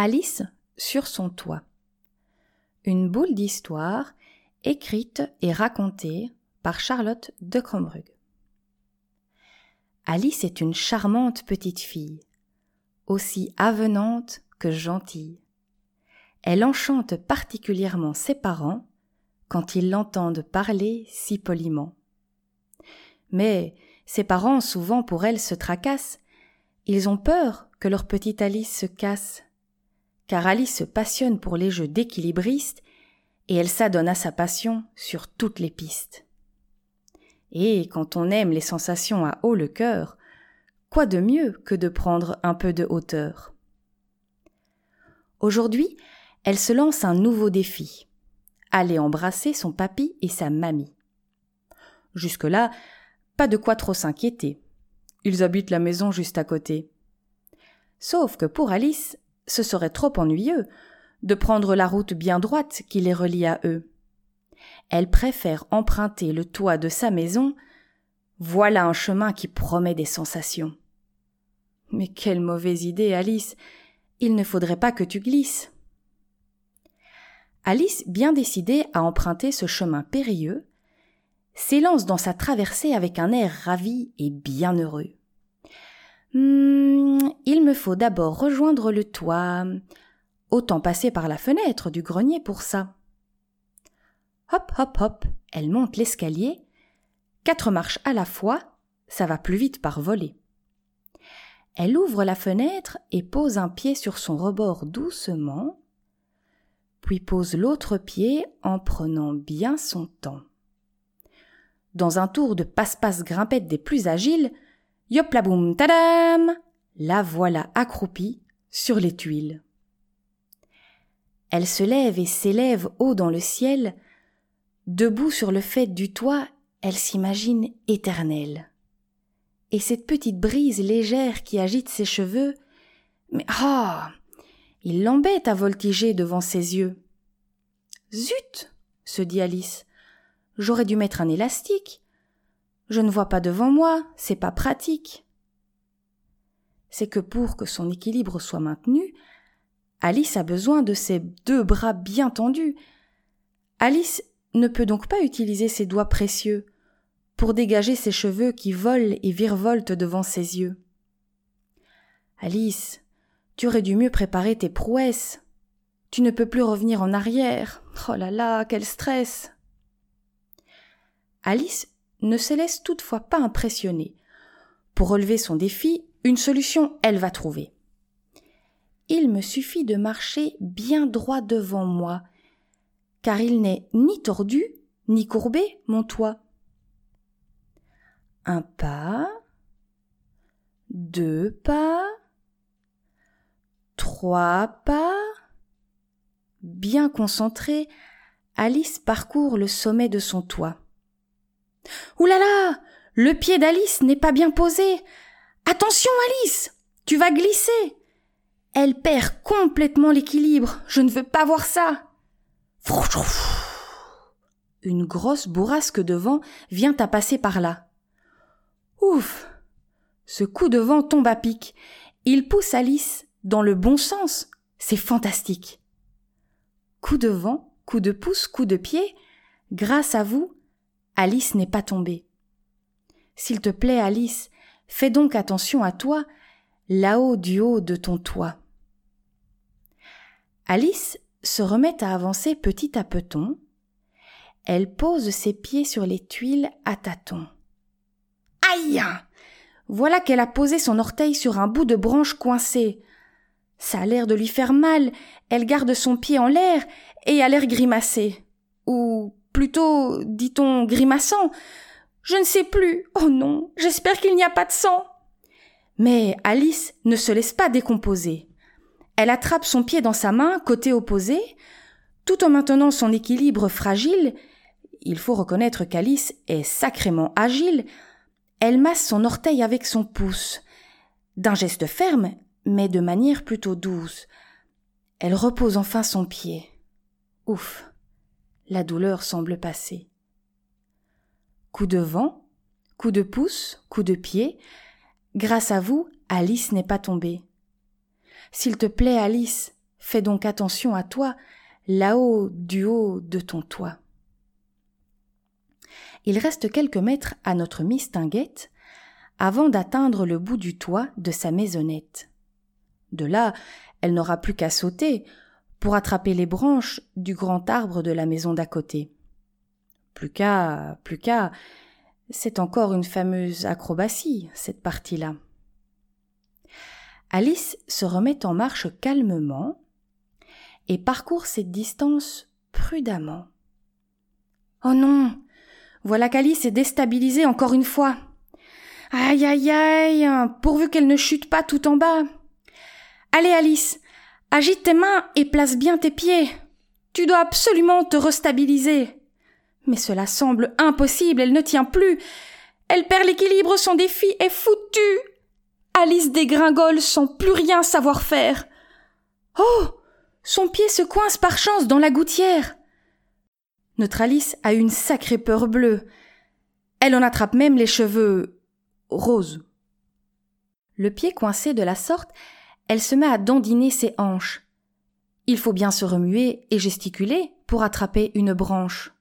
Alice sur son toit. Une boule d'histoire écrite et racontée par Charlotte de Crombrug. Alice est une charmante petite fille, aussi avenante que gentille. Elle enchante particulièrement ses parents quand ils l'entendent parler si poliment. Mais ses parents souvent pour elle se tracassent, ils ont peur que leur petite Alice se casse, car Alice se passionne pour les jeux d'équilibristes et elle s'adonne à sa passion sur toutes les pistes. Et quand on aime les sensations à haut le cœur, quoi de mieux que de prendre un peu de hauteur? Aujourd'hui, elle se lance un nouveau défi. Aller embrasser son papy et sa mamie. Jusque-là, pas de quoi trop s'inquiéter. Ils habitent la maison juste à côté. Sauf que pour Alice, ce serait trop ennuyeux de prendre la route bien droite qui les relie à eux. Elle préfère emprunter le toit de sa maison. Voilà un chemin qui promet des sensations. Mais quelle mauvaise idée, Alice. Il ne faudrait pas que tu glisses. Alice, bien décidée à emprunter ce chemin périlleux, s'élance dans sa traversée avec un air ravi et bien heureux. Hum, il me faut d'abord rejoindre le toit. Autant passer par la fenêtre du grenier pour ça. Hop, hop, hop, elle monte l'escalier. Quatre marches à la fois, ça va plus vite par voler. Elle ouvre la fenêtre et pose un pied sur son rebord doucement, puis pose l'autre pied en prenant bien son temps. Dans un tour de passe-passe grimpette des plus agiles, yop la boum tadam! La voilà accroupie sur les tuiles. Elle se lève et s'élève haut dans le ciel, Debout sur le fait du toit, elle s'imagine éternelle. Et cette petite brise légère qui agite ses cheveux, mais ah. Il l'embête à voltiger devant ses yeux. Zut. se dit Alice. J'aurais dû mettre un élastique. Je ne vois pas devant moi, c'est pas pratique. C'est que pour que son équilibre soit maintenu, Alice a besoin de ses deux bras bien tendus. Alice ne peut donc pas utiliser ses doigts précieux pour dégager ses cheveux qui volent et virevoltent devant ses yeux. Alice, tu aurais dû mieux préparer tes prouesses. Tu ne peux plus revenir en arrière. Oh là là, quel stress. Alice ne se laisse toutefois pas impressionner. Pour relever son défi, une solution elle va trouver. Il me suffit de marcher bien droit devant moi car il n'est ni tordu, ni courbé, mon toit. Un pas, deux pas, trois pas. Bien concentrée, Alice parcourt le sommet de son toit. Oulala! Là là le pied d'Alice n'est pas bien posé. Attention, Alice! Tu vas glisser! Elle perd complètement l'équilibre. Je ne veux pas voir ça. Une grosse bourrasque de vent vient à passer par là. Ouf. Ce coup de vent tombe à pic. Il pousse Alice dans le bon sens. C'est fantastique. Coup de vent, coup de pouce, coup de pied. Grâce à vous, Alice n'est pas tombée. S'il te plaît, Alice, fais donc attention à toi, là-haut du haut de ton toit. Alice se remet à avancer petit à petit. Elle pose ses pieds sur les tuiles à tâtons. Aïe Voilà qu'elle a posé son orteil sur un bout de branche coincé. Ça a l'air de lui faire mal. Elle garde son pied en l'air et a l'air grimacé. Ou plutôt, dit-on, grimaçant. Je ne sais plus. Oh non, j'espère qu'il n'y a pas de sang. Mais Alice ne se laisse pas décomposer. Elle attrape son pied dans sa main, côté opposé, tout en maintenant son équilibre fragile. Il faut reconnaître qu'Alice est sacrément agile. Elle masse son orteil avec son pouce, d'un geste ferme, mais de manière plutôt douce. Elle repose enfin son pied. Ouf. La douleur semble passer. Coup de vent, coup de pouce, coup de pied. Grâce à vous, Alice n'est pas tombée. S'il te plaît, Alice, Fais donc attention à toi, là-haut du haut de ton toit. Il reste quelques mètres à notre mistinguette avant d'atteindre le bout du toit de sa maisonnette. De là, elle n'aura plus qu'à sauter pour attraper les branches du grand arbre de la maison d'à côté. Plus qu'à, plus qu'à, c'est encore une fameuse acrobatie, cette partie-là. Alice se remet en marche calmement et parcourt cette distance prudemment. Oh non. Voilà qu'Alice est déstabilisée encore une fois. Aïe aïe aïe. Pourvu qu'elle ne chute pas tout en bas. Allez Alice, agite tes mains et place bien tes pieds. Tu dois absolument te restabiliser. Mais cela semble impossible, elle ne tient plus. Elle perd l'équilibre, son défi est foutu. Alice dégringole sans plus rien savoir faire. Oh. Son pied se coince par chance dans la gouttière. Notre Alice a une sacrée peur bleue. Elle en attrape même les cheveux roses. Le pied coincé de la sorte, elle se met à dandiner ses hanches. Il faut bien se remuer et gesticuler pour attraper une branche.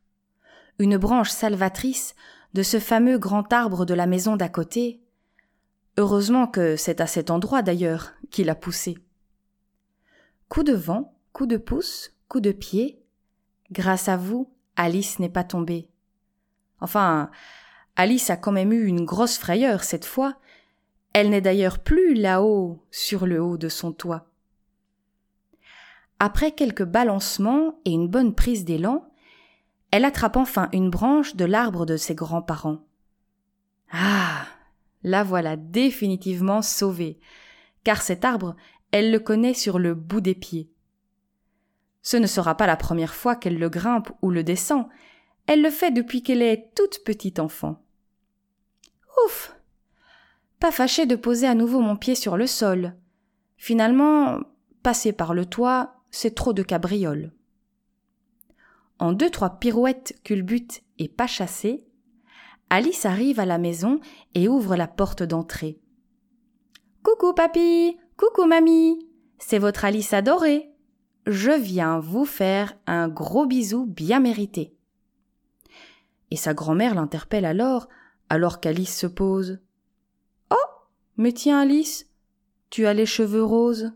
Une branche salvatrice de ce fameux grand arbre de la maison d'à côté. Heureusement que c'est à cet endroit d'ailleurs qu'il a poussé. Coup de vent, coup de pouce, coup de pied. Grâce à vous, Alice n'est pas tombée. Enfin, Alice a quand même eu une grosse frayeur cette fois. Elle n'est d'ailleurs plus là-haut, sur le haut de son toit. Après quelques balancements et une bonne prise d'élan, elle attrape enfin une branche de l'arbre de ses grands-parents. Ah. La voilà définitivement sauvée, car cet arbre, elle le connaît sur le bout des pieds. Ce ne sera pas la première fois qu'elle le grimpe ou le descend. Elle le fait depuis qu'elle est toute petite enfant. Ouf. Pas fâché de poser à nouveau mon pied sur le sol. Finalement, passer par le toit, c'est trop de cabriole. En deux trois pirouettes culbutes et pas chassées, Alice arrive à la maison et ouvre la porte d'entrée. Coucou papy, coucou mamie, c'est votre Alice adorée je viens vous faire un gros bisou bien mérité. Et sa grand-mère l'interpelle alors, alors qu'Alice se pose. Mais tiens, Alice, tu as les cheveux roses.